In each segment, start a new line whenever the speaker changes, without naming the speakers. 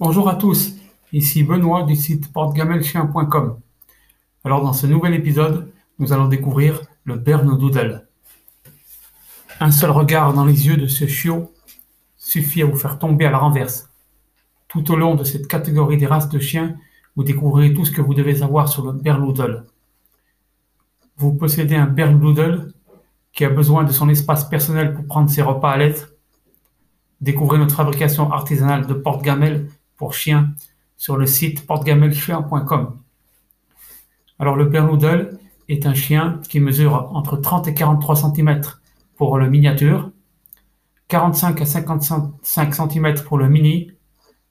Bonjour à tous, ici Benoît du site portegamelchien.com. Alors dans ce nouvel épisode, nous allons découvrir le Bernedoodle. Un seul regard dans les yeux de ce chiot suffit à vous faire tomber à la renverse. Tout au long de cette catégorie des races de chiens, vous découvrirez tout ce que vous devez savoir sur le Bernedoodle. Vous possédez un Bernedoodle qui a besoin de son espace personnel pour prendre ses repas à l'aise Découvrez notre fabrication artisanale de porte-gamelles pour chiens sur le site portegamelchien.com. Alors le Bernoodle est un chien qui mesure entre 30 et 43 cm pour le miniature, 45 à 55 cm pour le mini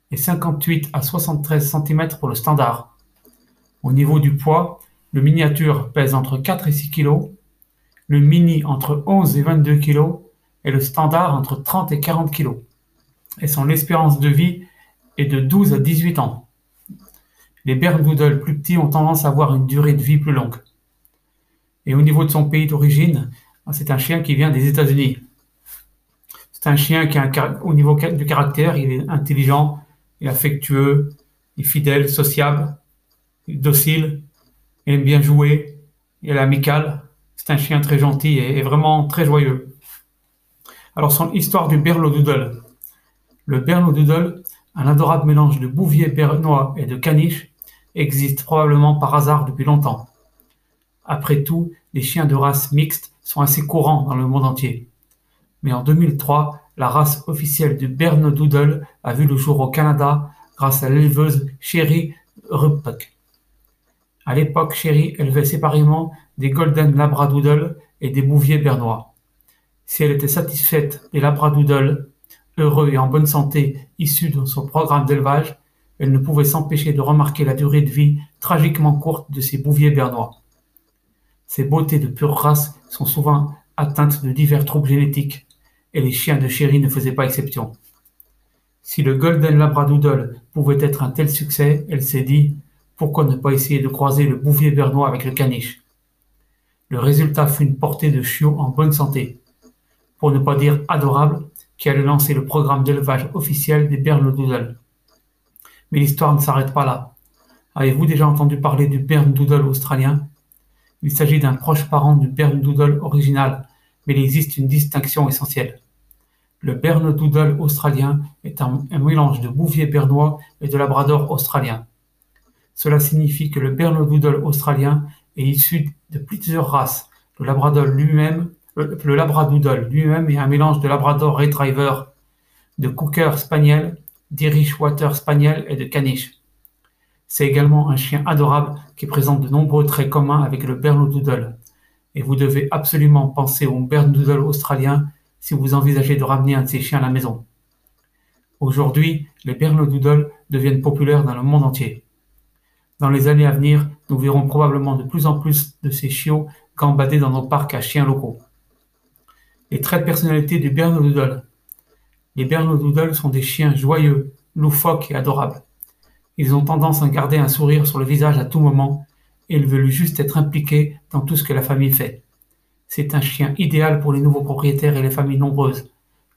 et 58 à 73 cm pour le standard. Au niveau du poids, le miniature pèse entre 4 et 6 kg, le mini entre 11 et 22 kg et le standard entre 30 et 40 kg. Et son espérance de vie est de 12 à 18 ans. Les bernedoodles plus petits ont tendance à avoir une durée de vie plus longue. Et au niveau de son pays d'origine, c'est un chien qui vient des États-Unis. C'est un chien qui, a au niveau du caractère, il est intelligent, il est affectueux, il est fidèle, sociable, docile, il aime bien jouer, il est amical. C'est un chien très gentil et vraiment très joyeux. Alors, son histoire du Bernedoodle. Le Bernedoodle, un adorable mélange de bouvier bernois et de caniche, existe probablement par hasard depuis longtemps. Après tout, les chiens de race mixte sont assez courants dans le monde entier. Mais en 2003, la race officielle du Bernedoodle a vu le jour au Canada grâce à l'éleveuse Sherry Ruppuck. À l'époque, Sherry élevait séparément des Golden Labradoodle et des Bouviers bernois. Si elle était satisfaite des labradoodles, heureux et en bonne santé issus de son programme d'élevage, elle ne pouvait s'empêcher de remarquer la durée de vie tragiquement courte de ces bouviers bernois. Ces beautés de pure race sont souvent atteintes de divers troubles génétiques, et les chiens de chéri ne faisaient pas exception. Si le Golden Labradoodle pouvait être un tel succès, elle s'est dit pourquoi ne pas essayer de croiser le bouvier bernois avec le caniche? Le résultat fut une portée de chiots en bonne santé, pour ne pas dire adorable, qui allait lancer le programme d'élevage officiel des Bernedoodle. Mais l'histoire ne s'arrête pas là. Avez-vous déjà entendu parler du Bernedoodle australien? Il s'agit d'un proche parent du Bernedoodle original, mais il existe une distinction essentielle. Le Bernedoodle australien est un, un mélange de bouvier bernois et de labrador australien. Cela signifie que le Bernedoodle australien est issu de plusieurs races, le labrador lui-même le, Labradoodle lui-même est un mélange de Labrador Retriever, de Cooker Spaniel, d'Irish Water Spaniel et de Caniche. C'est également un chien adorable qui présente de nombreux traits communs avec le Bernedoodle. Et vous devez absolument penser au Bernedoodle australien si vous envisagez de ramener un de ces chiens à la maison. Aujourd'hui, les Bernedoodle deviennent populaires dans le monde entier. Dans les années à venir, nous verrons probablement de plus en plus de ces chiots gambader dans nos parcs à chiens locaux. Les traits de personnalité du Bernedoodle. Les Bernedoodle sont des chiens joyeux, loufoques et adorables. Ils ont tendance à garder un sourire sur le visage à tout moment et ils veulent juste être impliqués dans tout ce que la famille fait. C'est un chien idéal pour les nouveaux propriétaires et les familles nombreuses,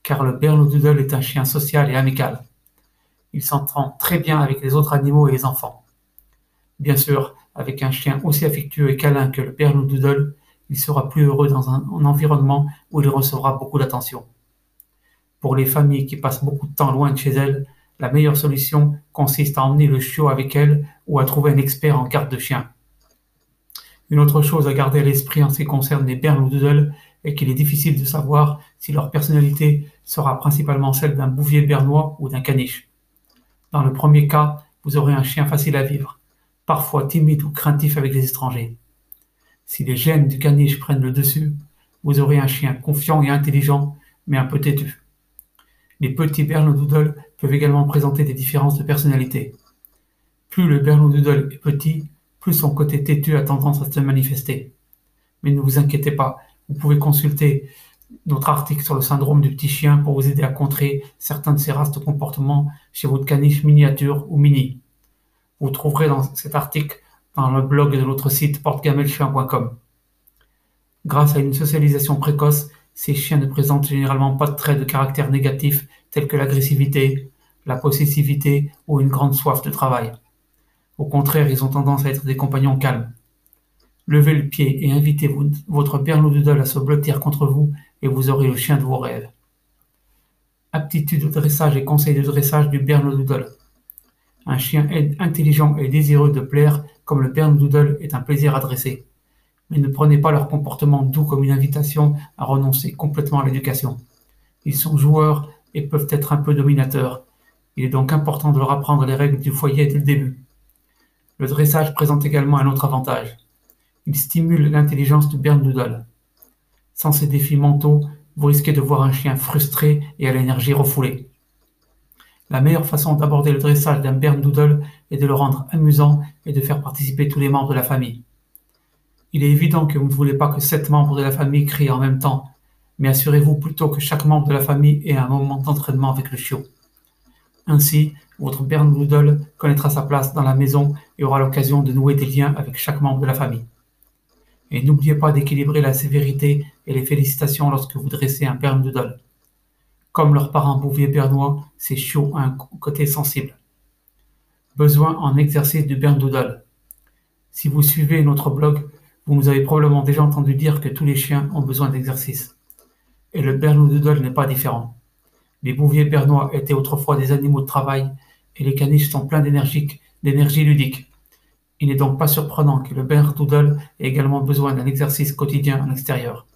car le Bernedoodle est un chien social et amical. Il s'entend très bien avec les autres animaux et les enfants. Bien sûr, avec un chien aussi affectueux et câlin que le Bernedoodle, il sera plus heureux dans un, environnement où il recevra beaucoup d'attention. Pour les familles qui passent beaucoup de temps loin de chez elles, la meilleure solution consiste à emmener le chiot avec elles ou à trouver un expert en garde de chien. Une autre chose à garder à l'esprit en ce qui concerne les bernedoodles est qu'il est difficile de savoir si leur personnalité sera principalement celle d'un bouvier bernois ou d'un caniche. Dans le premier cas, vous aurez un chien facile à vivre, parfois timide ou craintif avec les étrangers. Si les gènes du caniche prennent le dessus, vous aurez un chien confiant et intelligent, mais un peu têtu. Les petits bernedoodles peuvent également présenter des différences de personnalité. Plus le bernedoodle est petit, plus son côté têtu a tendance à se manifester. Mais ne vous inquiétez pas, vous pouvez consulter notre article sur le syndrome du petit chien pour vous aider à contrer certains de ces races de comportement chez votre caniche miniature ou mini. Vous trouverez dans cet article dans le blog de notre site portegamelchien.com. Grâce à une socialisation précoce, ces chiens ne présentent généralement pas de traits de caractère négatifs tels que l'agressivité, la possessivité ou une grande soif de travail. Au contraire, ils ont tendance à être des compagnons calmes. Levez le pied et invitez votre bernouddoodle à se blottir contre vous et vous aurez le chien de vos rêves. Aptitude de dressage et conseil de dressage du bernouddoodle. Un chien intelligent et désireux de plaire comme le bernouddoodle est un plaisir à dresser. Mais ne prenez pas leur comportement doux comme une invitation à renoncer complètement à l'éducation. Ils sont joueurs et peuvent être un peu dominateurs. Il est donc important de leur apprendre les règles du foyer dès le début. Le dressage présente également un autre avantage. Il stimule l'intelligence du bernouddoodle. Sans ces défis mentaux, vous risquez de voir un chien frustré et à l'énergie refoulée. La meilleure façon d'aborder le dressage d'un bernouddoodle est de le rendre amusant et de faire participer tous les membres de la famille. Il est évident que vous ne voulez pas que sept membres de la famille crient en même temps, mais assurez-vous plutôt que chaque membre de la famille ait un moment d'entraînement avec le chiot. Ainsi, votre bernouddoodle connaîtra sa place dans la maison et aura l'occasion de nouer des liens avec chaque membre de la famille. Et n'oubliez pas d'équilibrer la sévérité et les félicitations lorsque vous dressez un bernouddoodle. Comme leur parent bouvier bernois, ces chiots ont un côté sensible. Besoin en exercice du bernouddoodle. Si vous suivez notre blog, vous nous avez probablement déjà entendu dire que tous les chiens ont besoin d'exercice. Et le bernouddoodle n'est pas différent. Les bouviers bernois étaient autrefois des animaux de travail et les caniches sont pleins d'énergie ludique. Il n'est donc pas surprenant que le bernouddoodle ait également besoin d'un exercice quotidien en extérieur.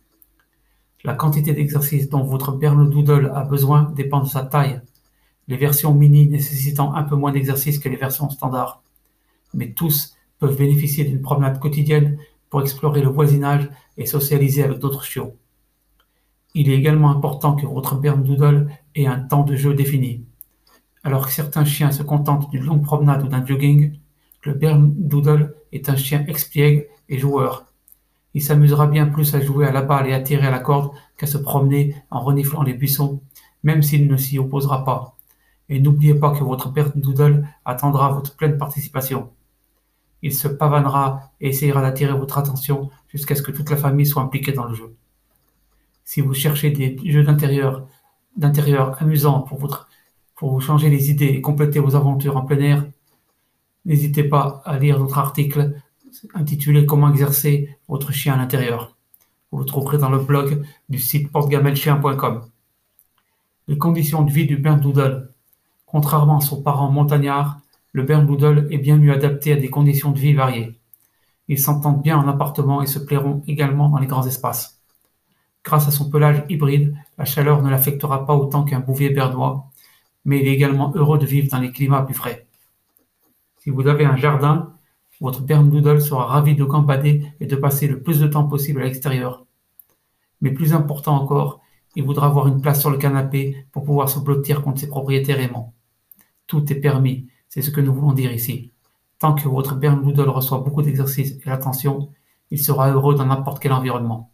La quantité d'exercice dont votre bernouddoodle a besoin dépend de sa taille, les versions mini nécessitant un peu moins d'exercice que les versions standards. Mais tous peuvent bénéficier d'une promenade quotidienne pour explorer le voisinage et socialiser avec d'autres chiots. Il est également important que votre bernouddoodle ait un temps de jeu défini. Alors que certains chiens se contentent d'une longue promenade ou d'un jogging, le bernedoodle est un chien expiègle et joueur. Il s'amusera bien plus à jouer à la balle et à tirer à la corde qu'à se promener en reniflant les buissons, même s'il ne s'y opposera pas. Et n'oubliez pas que votre bernedoodle attendra votre pleine participation. Il se pavanera et essayera d'attirer votre attention jusqu'à ce que toute la famille soit impliquée dans le jeu. Si vous cherchez des jeux d'intérieur, amusants pour vous changer les idées et compléter vos aventures en plein air, N'hésitez pas à lire notre article intitulé Comment exercer votre chien à l'intérieur. Vous le trouverez dans le blog du site portegamelchien.com. Les conditions de vie du bernedoodle. Contrairement à son parent montagnard, le bernedoodle est bien mieux adapté à des conditions de vie variées. Ils s'entendent bien en appartement et se plairont également dans les grands espaces. Grâce à son pelage hybride, la chaleur ne l'affectera pas autant qu'un bouvier bernois, mais il est également heureux de vivre dans les climats plus frais. Si vous avez un jardin, votre bernedoodle sera ravi de gambader et de passer le plus de temps possible à l'extérieur. Mais plus important encore, il voudra avoir une place sur le canapé pour pouvoir se blottir contre ses propriétaires aimants. Tout est permis, c'est ce que nous voulons dire ici. Tant que votre bernedoodle reçoit beaucoup d'exercice et d'attention, il sera heureux dans n'importe quel environnement.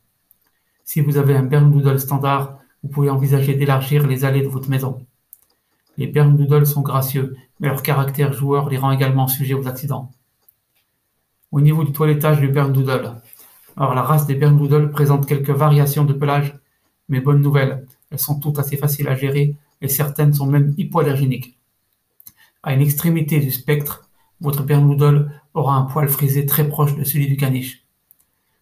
Si vous avez un bernedoodle standard, vous pouvez envisager d'élargir les allées de votre maison. Les bernedoodles sont gracieux, mais leur caractère joueur les rend également sujets aux accidents. Au niveau du toilettage du bernedoodle. Alors la race des bernedoodles présente quelques variations de pelage, mais bonne nouvelle, elles sont toutes assez faciles à gérer et certaines sont même hypoallergéniques. À une extrémité du spectre, votre bernedoodle aura un poil frisé très proche de celui du caniche.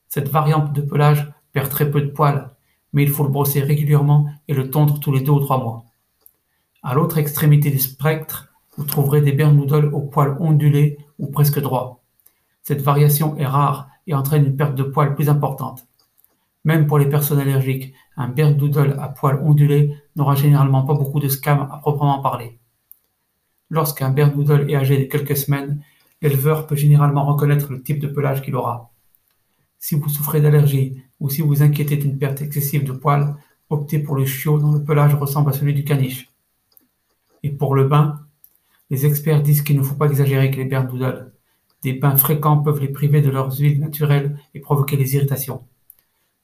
Cette variante de pelage perd très peu de poils, mais il faut le brosser régulièrement et le tondre tous les deux ou trois mois. À l'autre extrémité du spectre, vous trouverez des bernoudles aux poils ondulés ou presque droits. Cette variation est rare et entraîne une perte de poils plus importante. Même pour les personnes allergiques, un bernoudle à poils ondulés n'aura généralement pas beaucoup de scams à proprement parler. Lorsqu'un bernoudle est âgé de quelques semaines, l'éleveur peut généralement reconnaître le type de pelage qu'il aura. Si vous souffrez d'allergie ou si vous inquiétez d'une perte excessive de poils, optez pour le chiot dont le pelage ressemble à celui du caniche. Et pour le bain, les experts disent qu'il ne faut pas exagérer avec les bernoudles. Des bains fréquents peuvent les priver de leurs huiles naturelles et provoquer des irritations.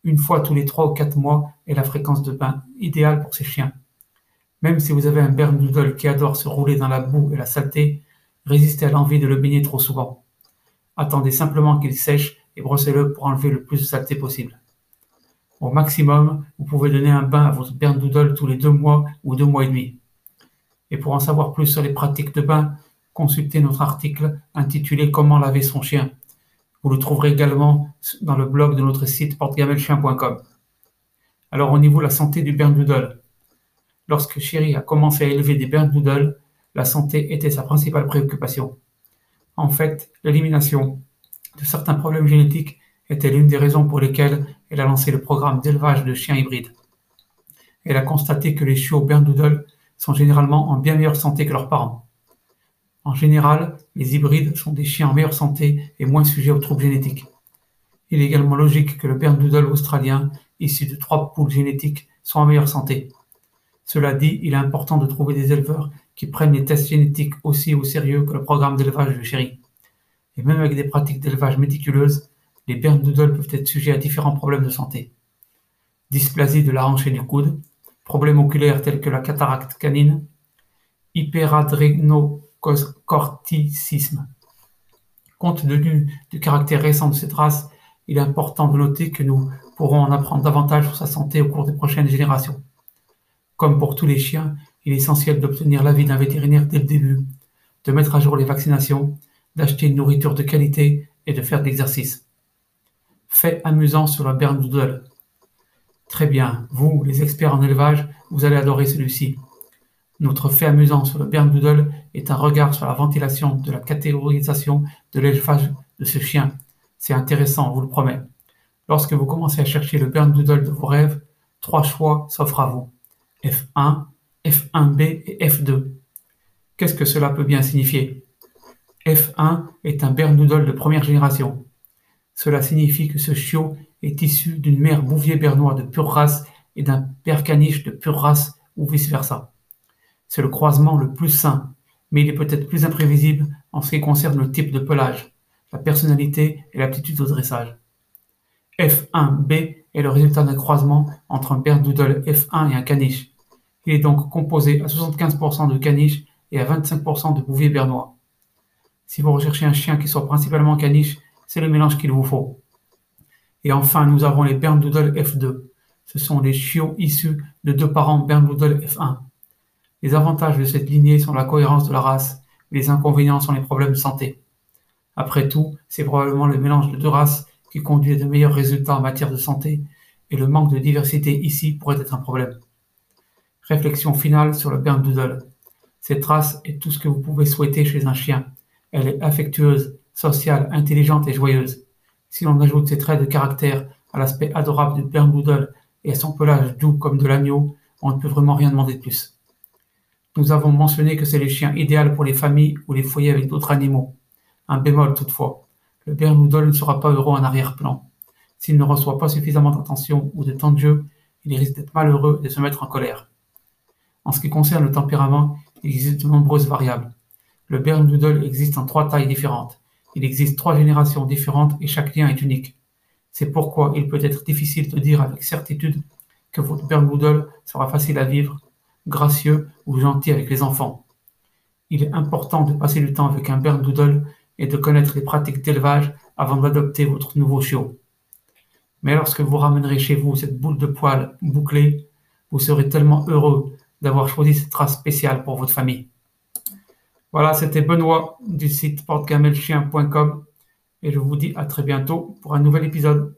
Une fois tous les trois ou quatre mois est la fréquence de bain idéale pour ces chiens. Même si vous avez un bernoudle qui adore se rouler dans la boue et la saleté, résistez à l'envie de le baigner trop souvent. Attendez simplement qu'il sèche et brossez-le pour enlever le plus de saleté possible. Au maximum, vous pouvez donner un bain à votre bernoudle tous les deux mois ou deux mois et demi. Et pour en savoir plus sur les pratiques de bain, consultez notre article intitulé Comment laver son chien. Vous le trouverez également dans le blog de notre site portegamelchien.com. Alors au niveau de la santé du Bernedoodle, lorsque Chéri a commencé à élever des Bernedoodles, la santé était sa principale préoccupation. En fait, l'élimination de certains problèmes génétiques était l'une des raisons pour lesquelles elle a lancé le programme d'élevage de chiens hybrides. Elle a constaté que les chiots Bernedoodle sont généralement en bien meilleure santé que leurs parents. En général, les hybrides sont des chiens en meilleure santé et moins sujets aux troubles génétiques. Il est également logique que le Bernedoodle australien, issu de trois poules génétiques, soit en meilleure santé. Cela dit, il est important de trouver des éleveurs qui prennent les tests génétiques aussi au sérieux que le programme d'élevage de chéri. Et même avec des pratiques d'élevage méticuleuses, les bernedoodles peuvent être sujets à différents problèmes de santé. Dysplasie de la hanche et du coude, problèmes oculaires tels que la cataracte canine, hyperadrénocorticisme. Compte tenu du caractère récent de cette race, il est important de noter que nous pourrons en apprendre davantage sur sa santé au cours des prochaines générations. Comme pour tous les chiens, il est essentiel d'obtenir l'avis d'un vétérinaire dès le début, de mettre à jour les vaccinations, d'acheter une nourriture de qualité et de faire de l'exercice. Fait amusant sur la bernedoodle. Très bien, vous, les experts en élevage, vous allez adorer celui-ci. Notre fait amusant sur le bernedoodle est un regard sur la ventilation de la catégorisation de l'élevage de ce chien. C'est intéressant, vous le promet. Lorsque vous commencez à chercher le bernedoodle de vos rêves, trois choix s'offrent à vous. F1, F1B et F2. Qu'est-ce que cela peut bien signifier? F1 est un bernoodle de première génération. Cela signifie que ce chiot est issu d'une mère bouvier bernois de pure race et d'un père caniche de pure race ou vice-versa. C'est le croisement le plus sain, mais il est peut-être plus imprévisible en ce qui concerne le type de pelage, la personnalité et l'aptitude au dressage. F1B est le résultat d'un croisement entre un bernoodle F1 et un caniche. Il est donc composé à 75% de caniche et à 25% de bouvier bernois. Si vous recherchez un chien qui soit principalement caniche, c'est le mélange qu'il vous faut. Et enfin, nous avons les Bernedoodle F2. Ce sont les chiots issus de deux parents Bernedoodle F1. Les avantages de cette lignée sont la cohérence de la race, les inconvénients sont les problèmes de santé. Après tout, c'est probablement le mélange de deux races qui conduit à de meilleurs résultats en matière de santé, et le manque de diversité ici pourrait être un problème. Réflexion finale sur le Bernedoodle. Cette race est tout ce que vous pouvez souhaiter chez un chien. Elle est affectueuse, sociale, intelligente et joyeuse. Si l'on ajoute ces traits de caractère à l'aspect adorable du Bernedoodle et à son pelage doux comme de l'agneau, on ne peut vraiment rien demander de plus. Nous avons mentionné que c'est le chien idéal pour les familles ou les foyers avec d'autres animaux. Un bémol toutefois, le Bernedoodle ne sera pas heureux en arrière-plan. S'il ne reçoit pas suffisamment d'attention ou de temps de jeu, il risque d'être malheureux et de se mettre en colère. En ce qui concerne le tempérament, il existe de nombreuses variables. Le Bernedoodle existe en trois tailles différentes. Il existe trois générations différentes et chaque lien est unique. C'est pourquoi il peut être difficile de dire avec certitude que votre Bernedoodle sera facile à vivre, gracieux ou gentil avec les enfants. Il est important de passer du temps avec un Bernedoodle et de connaître les pratiques d'élevage avant d'adopter votre nouveau chiot. Mais lorsque vous ramènerez chez vous cette boule de poils bouclée, vous serez tellement heureux d'avoir choisi cette race spéciale pour votre famille. Voilà, c'était Benoît du site portegamelchien.com et je vous dis à très bientôt pour un nouvel épisode.